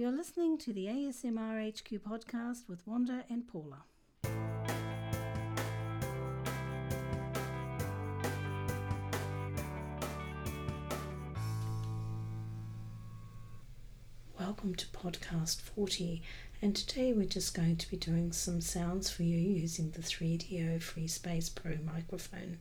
You're listening to the ASMR HQ podcast with Wanda and Paula. Welcome to podcast 40, and today we're just going to be doing some sounds for you using the 3Dio Free Space Pro microphone.